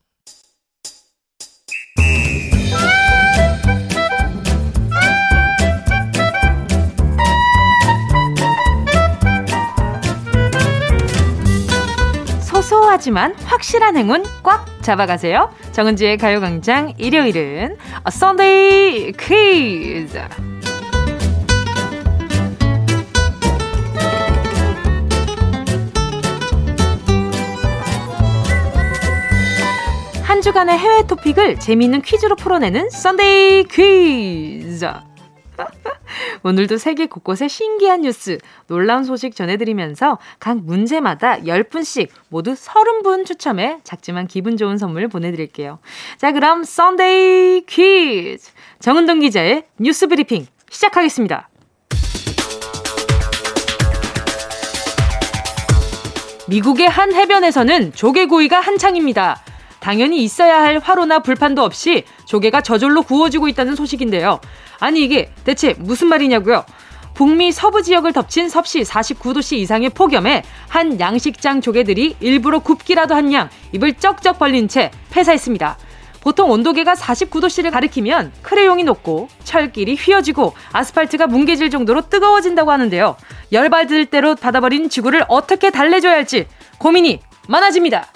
소소하지만 확실한 행운 꽉 잡아가세요. 정은지의 가요광장 일요일은 썬데이 퀴즈. 한 주간의 해외 토픽을 재미있는 퀴즈로 풀어내는 Sunday 퀴즈. 오늘도 세계 곳곳의 신기한 뉴스, 놀라운 소식 전해드리면서 각 문제마다 10분씩 모두 30분 추첨해 작지만 기분 좋은 선물 보내드릴게요. 자, 그럼 Sunday 퀴즈! 정은동 기자의 뉴스 브리핑 시작하겠습니다. 미국의 한 해변에서는 조개구이가 한창입니다. 당연히 있어야 할 화로나 불판도 없이 조개가 저절로 구워지고 있다는 소식인데요. 아니 이게 대체 무슨 말이냐고요? 북미 서부 지역을 덮친 섭씨 49도씨 이상의 폭염에 한 양식장 조개들이 일부러 굽기라도 한 양 입을 쩍쩍 벌린 채 폐사했습니다. 보통 온도계가 49도씨를 가리키면 크레용이 녹고 철길이 휘어지고 아스팔트가 뭉개질 정도로 뜨거워진다고 하는데요. 열받을 대로 받아버린 지구를 어떻게 달래줘야 할지 고민이 많아집니다.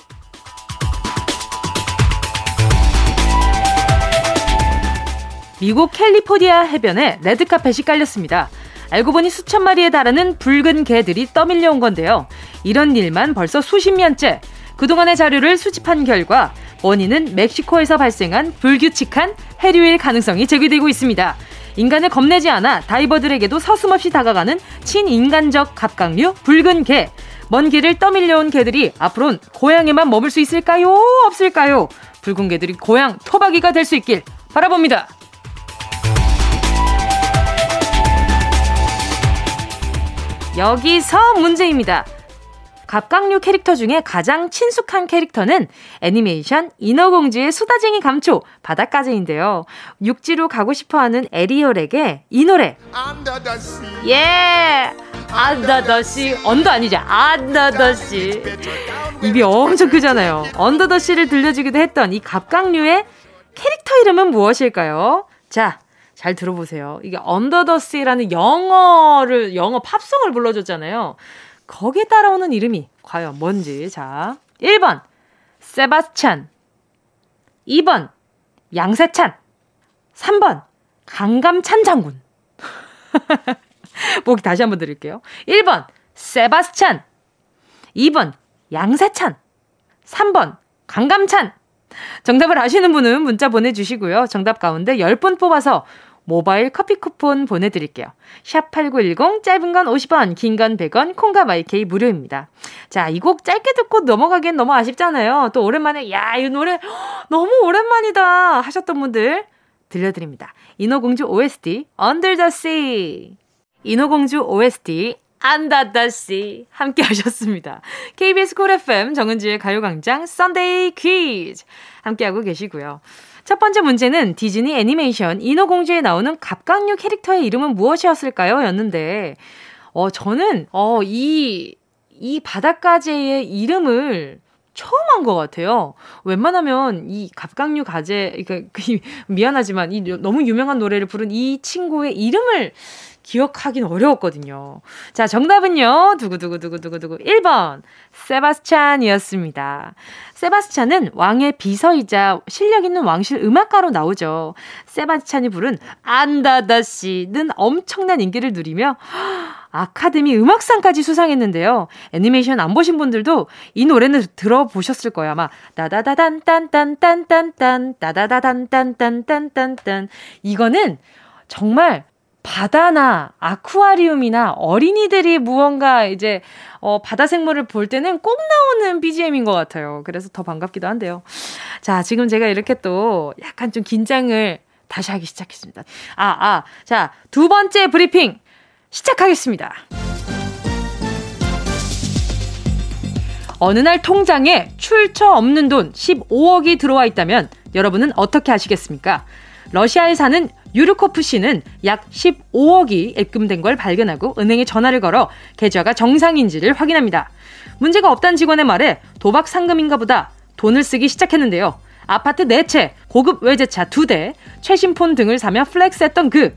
미국 캘리포니아 해변에 레드카펫이 깔렸습니다. 알고 보니 수천 마리에 달하는 붉은 개들이 떠밀려 온 건데요. 이런 일만 벌써 수십 년째. 그동안의 자료를 수집한 결과 원인은 멕시코에서 발생한 불규칙한 해류일 가능성이 제기되고 있습니다. 인간을 겁내지 않아 다이버들에게도 서슴없이 다가가는 친인간적 갑각류 붉은 개. 먼 길을 떠밀려온 개들이 앞으론 고향에만 머물 수 있을까요? 없을까요? 붉은 개들이 고향 토박이가 될 수 있길 바라봅니다. 여기서 문제입니다. 갑각류 캐릭터 중에 가장 친숙한 캐릭터는 애니메이션 인어공주의 수다쟁이 감초 바닷가재인데요. 육지로 가고 싶어하는 에리얼에게 이 노래 예 안더더시 언더 아니죠 안더더시 입이 엄청 크잖아요. 언더더시를 들려주기도 했던 이 갑각류의 캐릭터 이름은 무엇일까요? 자 잘 들어보세요. 이게 언더더시라는 영어를 영어 팝송을 불러줬잖아요. 거기에 따라오는 이름이 과연 뭔지. 자, 1번, 세바스찬. 2번, 양세찬. 3번, 강감찬 장군. 보기 다시 한번 드릴게요. 1번, 세바스찬. 2번, 양세찬. 3번, 강감찬. 정답을 아시는 분은 문자 보내주시고요. 정답 가운데 10분 뽑아서 모바일 커피 쿠폰 보내드릴게요. 샵 8910, 짧은 건 50원, 긴 건 100원, 콩과 마이케이 무료입니다. 자, 이 곡 짧게 듣고 넘어가기엔 너무 아쉽잖아요. 또 오랜만에, 야, 이 노래 너무 오랜만이다 하셨던 분들 들려드립니다. 인어공주 OST, Under the Sea. 인어공주 OST, Under the Sea 함께 하셨습니다. KBS Cool FM 정은지의 가요광장 Sunday 퀴즈 함께하고 계시고요. 첫 번째 문제는 디즈니 애니메이션 인어공주에 나오는 갑각류 캐릭터의 이름은 무엇이었을까요? 였는데, 어, 저는, 어, 이, 이 바닷가재의 이름을 처음 한 것 같아요. 웬만하면 이 갑각류 가재, 그러니까 미안하지만 이 너무 유명한 노래를 부른 이 친구의 이름을 기억하긴 어려웠거든요. 자, 정답은요. 두구두구두구두구두구 1번 세바스찬이었습니다. 세바스찬은 왕의 비서이자 실력 있는 왕실 음악가로 나오죠. 세바스찬이 부른 안다다씨는 엄청난 인기를 누리며 아카데미 음악상까지 수상했는데요. 애니메이션 안 보신 분들도 이 노래는 들어보셨을 거예요. 아마 따다다단 딴딴딴딴딴 따다다단 딴딴딴딴딴 이거는 정말 바다나 아쿠아리움이나 어린이들이 무언가 이제 어, 바다 생물을 볼 때는 꼭 나오는 BGM인 것 같아요. 그래서 더 반갑기도 한데요. 자, 지금 제가 이렇게 또 약간 좀 긴장을 다시 하기 시작했습니다. 아, 아. 자, 두 번째 브리핑 시작하겠습니다. 어느 날 통장에 출처 없는 돈 15억이 들어와 있다면 여러분은 어떻게 하시겠습니까? 러시아에 사는 유르코프 씨는 약 15억이 입금된 걸 발견하고 은행에 전화를 걸어 계좌가 정상인지를 확인합니다. 문제가 없다는 직원의 말에 도박 상금인가 보다 돈을 쓰기 시작했는데요. 아파트 4채, 고급 외제차 2대, 최신 폰 등을 사며 플렉스했던 그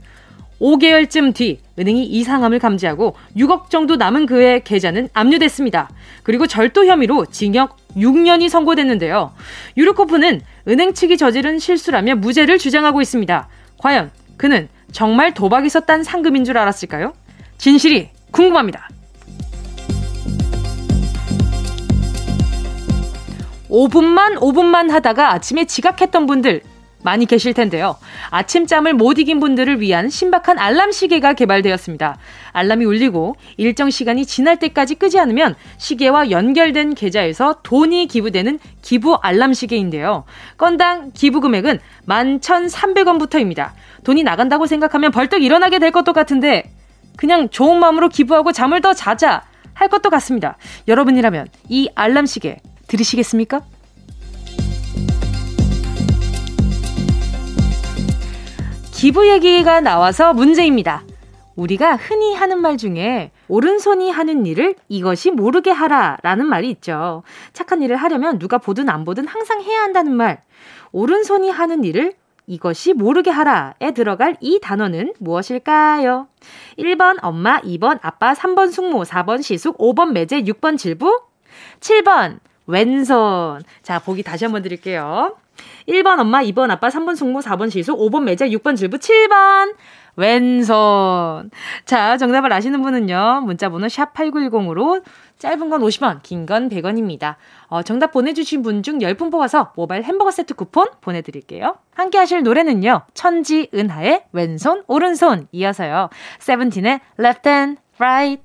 5개월쯤 뒤 은행이 이상함을 감지하고 6억 정도 남은 그의 계좌는 압류됐습니다. 그리고 절도 혐의로 징역 6년이 선고됐는데요. 유르코프는 은행 측이 저지른 실수라며 무죄를 주장하고 있습니다. 과연 그는 정말 도박이 있었단 상금인 줄 알았을까요? 진실이 궁금합니다. 5분만 5분만 하다가 아침에 지각했던 분들 많이 계실 텐데요. 아침잠을 못 이긴 분들을 위한 신박한 알람 시계가 개발되었습니다. 알람이 울리고 일정 시간이 지날 때까지 끄지 않으면 시계와 연결된 계좌에서 돈이 기부되는 기부 알람 시계인데요. 건당 기부 금액은 11,300원부터입니다. 돈이 나간다고 생각하면 벌떡 일어나게 될 것도 같은데 그냥 좋은 마음으로 기부하고 잠을 더 자자 할 것도 같습니다. 여러분이라면 이 알람 시계 들으시겠습니까? 기부 얘기가 나와서 문제입니다. 우리가 흔히 하는 말 중에 오른손이 하는 일을 이것이 모르게 하라 라는 말이 있죠. 착한 일을 하려면 누가 보든 안 보든 항상 해야 한다는 말. 오른손이 하는 일을 이것이 모르게 하라에 들어갈 이 단어는 무엇일까요? 1번 엄마, 2번 아빠, 3번 숙모, 4번 시숙, 5번 매제, 6번 질부, 7번 왼손. 자, 보기 다시 한번 드릴게요. 1번 엄마, 2번 아빠, 3번 숙모, 4번 시수, 5번 매자, 6번 질부, 7번 왼손. 자, 정답을 아시는 분은요. 문자 번호 샵 8910으로 짧은 건 50원, 긴 건 100원입니다. 어, 정답 보내주신 분 중 10분 뽑아서 모바일 햄버거 세트 쿠폰 보내드릴게요. 함께 하실 노래는요. 천지 은하의 왼손, 오른손 이어서요. 세븐틴의 left and right.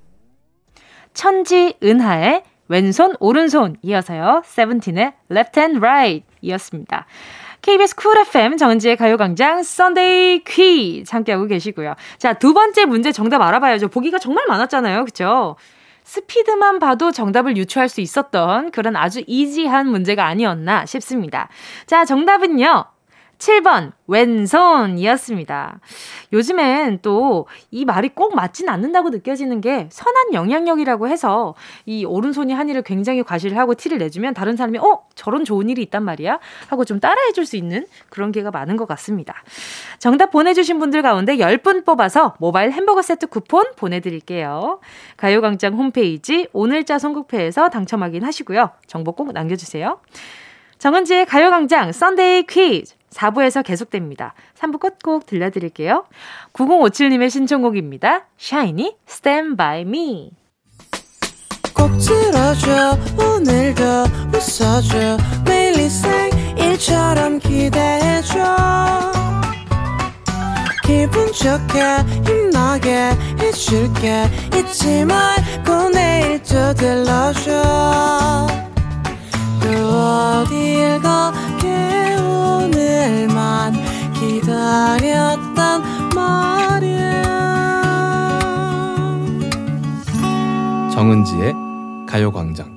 천지 은하의 왼손, 오른손 이어서요. 세븐틴의 left and right 이었습니다. KBS Cool FM 정은지의 가요광장 Sunday 퀴즈 함께하고 계시고요. 자, 두 번째 문제 정답 알아봐야죠. 보기가 정말 많았잖아요. 그쵸? 스피드만 봐도 정답을 유추할 수 있었던 그런 아주 easy한 문제가 아니었나 싶습니다. 자, 정답은요. 7번 왼손이었습니다. 요즘엔 또 이 말이 꼭 맞진 않는다고 느껴지는 게 선한 영향력이라고 해서 이 오른손이 한 일을 굉장히 과시를 하고 티를 내주면 다른 사람이 어 저런 좋은 일이 있단 말이야 하고 좀 따라해줄 수 있는 그런 게가 많은 것 같습니다. 정답 보내주신 분들 가운데 10분 뽑아서 모바일 햄버거 세트 쿠폰 보내드릴게요. 가요광장 홈페이지 오늘자 선곡표에서 당첨 확인하시고요. 정보 꼭 남겨주세요. 정은지의 가요광장 Sunday 퀴즈 4부에서 계속됩니다. 3부 끝곡 들려드릴게요. 9057님의 신청곡입니다. 샤이니 Stand By Me 꼭 들어줘 오늘도 웃어줘 매일 일처럼 기대해줘 기분 좋게 힘나게 해줄게 잊지 말고 내일 또 들러줘 또 어딜 가 기다렸단 말이야 정은지의 가요광장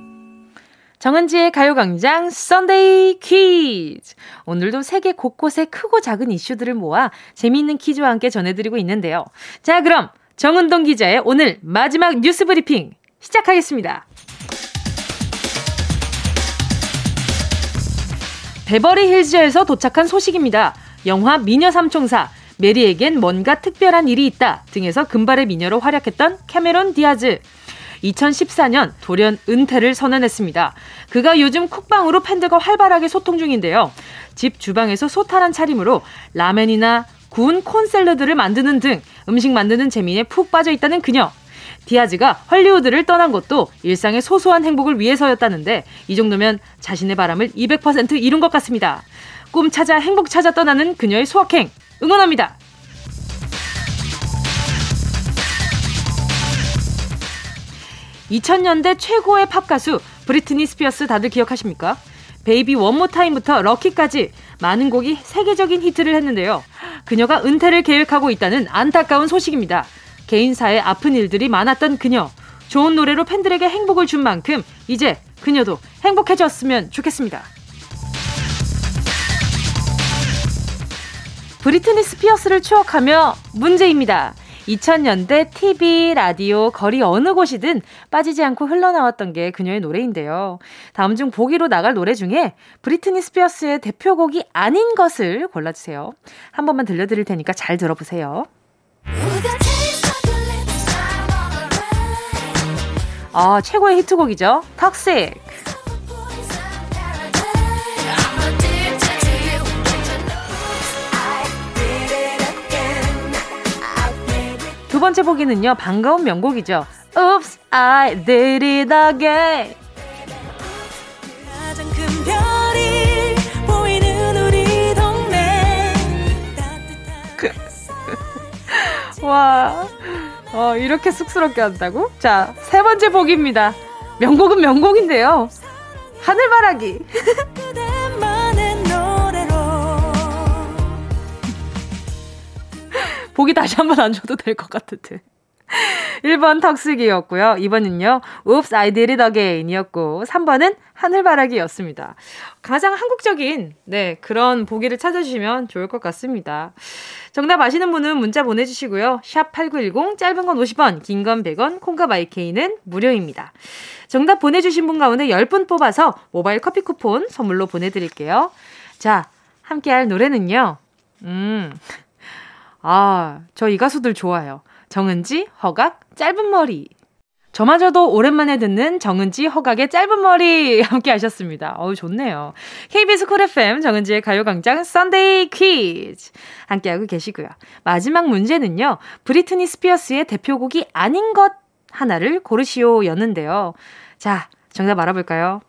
정은지의 가요광장 Sunday 퀴즈. 오늘도 세계 곳곳의 크고 작은 이슈들을 모아 재미있는 퀴즈와 함께 전해드리고 있는데요. 자, 그럼 정은동 기자의 오늘 마지막 뉴스 브리핑 시작하겠습니다. 베버리 힐즈에서 도착한 소식입니다. 영화 미녀 삼총사 메리에겐 뭔가 특별한 일이 있다 등에서 금발의 미녀로 활약했던 캐메론 디아즈. 2014년 돌연 은퇴를 선언했습니다. 그가 요즘 쿡방으로 팬들과 활발하게 소통 중인데요. 집 주방에서 소탈한 차림으로 라멘이나 구운 콘샐러드를 만드는 등 음식 만드는 재미에 푹 빠져 있다는 그녀. 디아즈가 헐리우드를 떠난 것도 일상의 소소한 행복을 위해서였다는데 이 정도면 자신의 바람을 200% 이룬 것 같습니다. 꿈 찾아 행복 찾아 떠나는 그녀의 소확행 응원합니다. 2000년대 최고의 팝 가수 브리트니 스피어스 다들 기억하십니까? Baby One More Time부터 Lucky까지 많은 곡이 세계적인 히트를 했는데요. 그녀가 은퇴를 계획하고 있다는 안타까운 소식입니다. 개인사에 아픈 일들이 많았던 그녀. 좋은 노래로 팬들에게 행복을 준 만큼 이제 그녀도 행복해졌으면 좋겠습니다. 브리트니 스피어스를 추억하며 문제입니다. 2000년대 TV, 라디오, 거리 어느 곳이든 빠지지 않고 흘러나왔던 게 그녀의 노래인데요. 다음 중 보기로 나갈 노래 중에 브리트니 스피어스의 대표곡이 아닌 것을 골라주세요. 한 번만 들려드릴 테니까 잘 들어보세요. 아, 최고의 히트곡이죠. 턱식. 두 번째 보기는요, 반가운 명곡이죠. Oops, I did it again. 와, 어, 이렇게 쑥스럽게 한다고? 자, 세 번째 보기입니다. 명곡은 명곡인데요. 하늘바라기. 보기 다시 한 번 안 줘도 될 것 같은데. 1번 턱쓰기였고요. 2번은요. Oops, I did it again 이었고 3번은 하늘바라기였습니다. 가장 한국적인 네 그런 보기를 찾아주시면 좋을 것 같습니다. 정답 아시는 분은 문자 보내주시고요. 샵8910 짧은 건 50원 긴 건 100원 콩과 마이케이는 무료입니다. 정답 보내주신 분 가운데 10분 뽑아서 모바일 커피 쿠폰 선물로 보내드릴게요. 자 함께 할 노래는요. 음... 아, 저 이 가수들 좋아요. 정은지, 허각, 짧은 머리. 저마저도 오랜만에 듣는 정은지, 허각의 짧은 머리 함께 하셨습니다. 어우, 좋네요. KBS Cool FM 정은지의 가요광장 썬데이 퀴즈 함께하고 계시고요. 마지막 문제는요. 브리트니 스피어스의 대표곡이 아닌 것 하나를 고르시오 였는데요. 자, 정답 알아볼까요?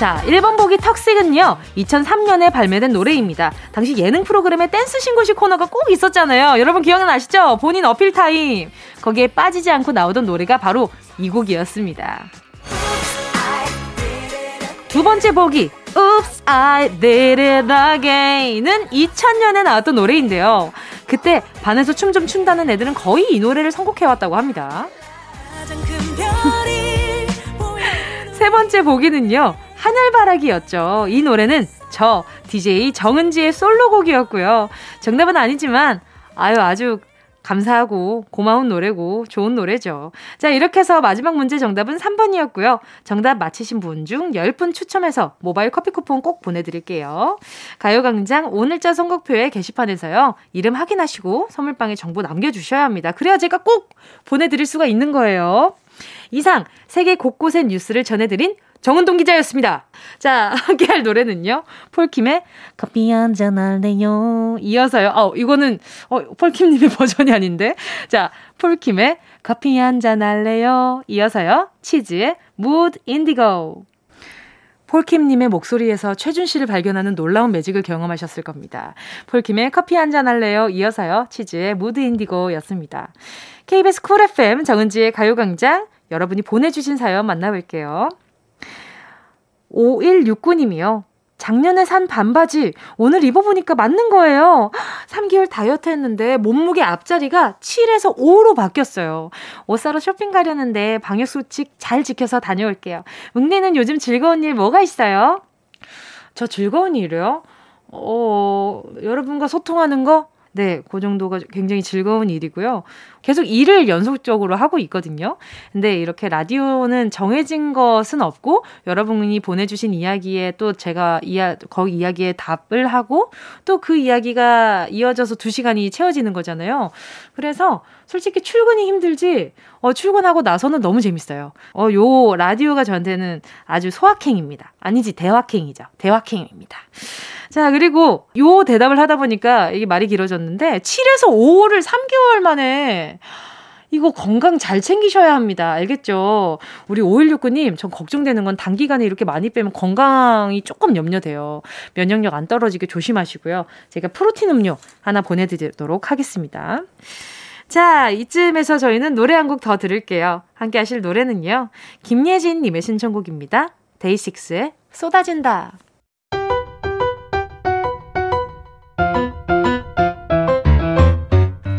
자, 1번 보기 Toxic은요, 2003년에 발매된 노래입니다. 당시 예능 프로그램에 댄스 신고식 코너가 꼭 있었잖아요. 여러분 기억나시죠? 본인 어필 타임. 거기에 빠지지 않고 나오던 노래가 바로 이 곡이었습니다. 두 번째 보기, Oops, I did it again은 2000년에 나왔던 노래인데요. 그때 반에서 춤 좀 춘다는 애들은 거의 이 노래를 선곡해왔다고 합니다. 세 번째 보기는요, 하늘바라기였죠. 이 노래는 저 DJ 정은지의 솔로곡이었고요. 정답은 아니지만 아유 아주 감사하고 고마운 노래고 좋은 노래죠. 자, 이렇게 해서 마지막 문제 정답은 3번이었고요. 정답 맞히신 분 중 10분 추첨해서 모바일 커피 쿠폰 꼭 보내드릴게요. 가요광장 오늘자 선곡표에 게시판에서요. 이름 확인하시고 선물방에 정보 남겨주셔야 합니다. 그래야 제가 꼭 보내드릴 수가 있는 거예요. 이상 세계 곳곳의 뉴스를 전해드린 정은동 기자였습니다. 자, 함께 할 노래는요. 폴킴의 커피 한 잔 할래요. 이어서요. 어, 이거는, 어, 폴킴님의 버전이 아닌데. 자, 폴킴의 커피 한 잔 할래요. 이어서요. 치즈의 Mood Indigo. 폴킴님의 목소리에서 최준 씨를 발견하는 놀라운 매직을 경험하셨을 겁니다. 폴킴의 커피 한 잔 할래요. 이어서요. 치즈의 Mood Indigo였습니다. KBS Cool FM 정은지의 가요광장 여러분이 보내주신 사연 만나볼게요. 5169님이요. 작년에 산 반바지 오늘 입어보니까 맞는 거예요. 3개월 다이어트 했는데 몸무게 앞자리가 7에서 5로 바뀌었어요. 옷 사러 쇼핑 가려는데 방역수칙 잘 지켜서 다녀올게요. 뭉디는 요즘 즐거운 일 뭐가 있어요? 저 즐거운 일이요? 어, 여러분과 소통하는 거? 네, 그 정도가 굉장히 즐거운 일이고요. 계속 일을 연속적으로 하고 있거든요. 근데 이렇게 라디오는 정해진 것은 없고 여러분이 보내주신 이야기에 또 제가 이야, 거기 이야기에 답을 하고 또 그 이야기가 이어져서 두 시간이 채워지는 거잖아요. 그래서 솔직히 출근이 힘들지, 어, 출근하고 나서는 너무 재밌어요. 어, 요 라디오가 저한테는 아주 소확행입니다. 아니지, 대확행이죠. 대확행입니다. 자, 그리고 요 대답을 하다 보니까 이게 말이 길어졌는데 7에서 5를 3개월 만에 이거 건강 잘 챙기셔야 합니다. 알겠죠? 우리 5169님, 전 걱정되는 건 단기간에 이렇게 많이 빼면 건강이 조금 염려돼요. 면역력 안 떨어지게 조심하시고요. 제가 프로틴 음료 하나 보내드리도록 하겠습니다. 자, 이쯤에서 저희는 노래 한 곡 더 들을게요. 함께 하실 노래는요. 김예진 님의 신청곡입니다. 데이식스의 쏟아진다.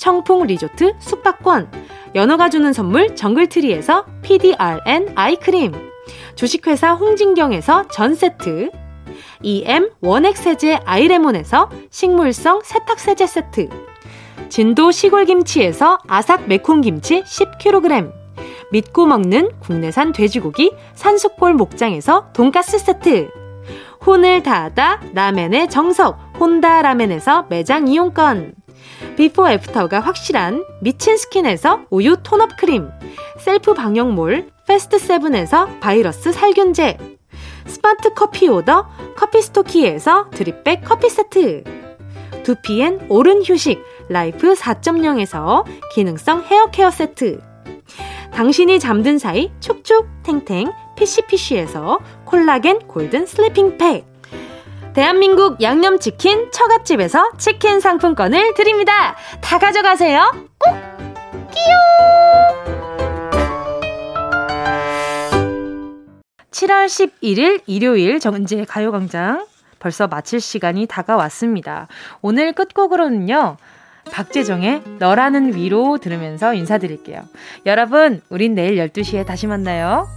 청풍 리조트 숙박권, 연어가 주는 선물 정글트리에서 PDRN 아이크림, 주식회사 홍진경에서 전 세트, EM 원액세제 아이레몬에서 식물성 세탁세제 세트, 진도 시골김치에서 아삭 매콤김치 10kg, 믿고 먹는 국내산 돼지고기 산수골 목장에서 돈가스 세트, 혼을 다하다 라멘의 정석 혼다 라멘에서 매장 이용권, 비포 애프터가 확실한 미친 스킨에서 우유 tone up 크림, 셀프 방역몰 패스트 세븐에서 바이러스 살균제, 스마트 커피 오더 커피 스토키에서 드립백 커피 세트, 두피엔 오른 휴식 라이프 4.0에서 기능성 헤어 케어 세트, 당신이 잠든 사이 촉촉 탱탱 피시피시에서 콜라겐 golden sleeping 팩, 대한민국 양념치킨 처갓집에서 치킨 상품권을 드립니다. 다 가져가세요. 꼭! 끼용! 7월 11일 일요일 정은지의 가요광장 벌써 마칠 시간이 다가왔습니다. 오늘 끝곡으로는요. 박재정의 너라는 위로 들으면서 인사드릴게요. 여러분, 우린 내일 12시에 다시 만나요.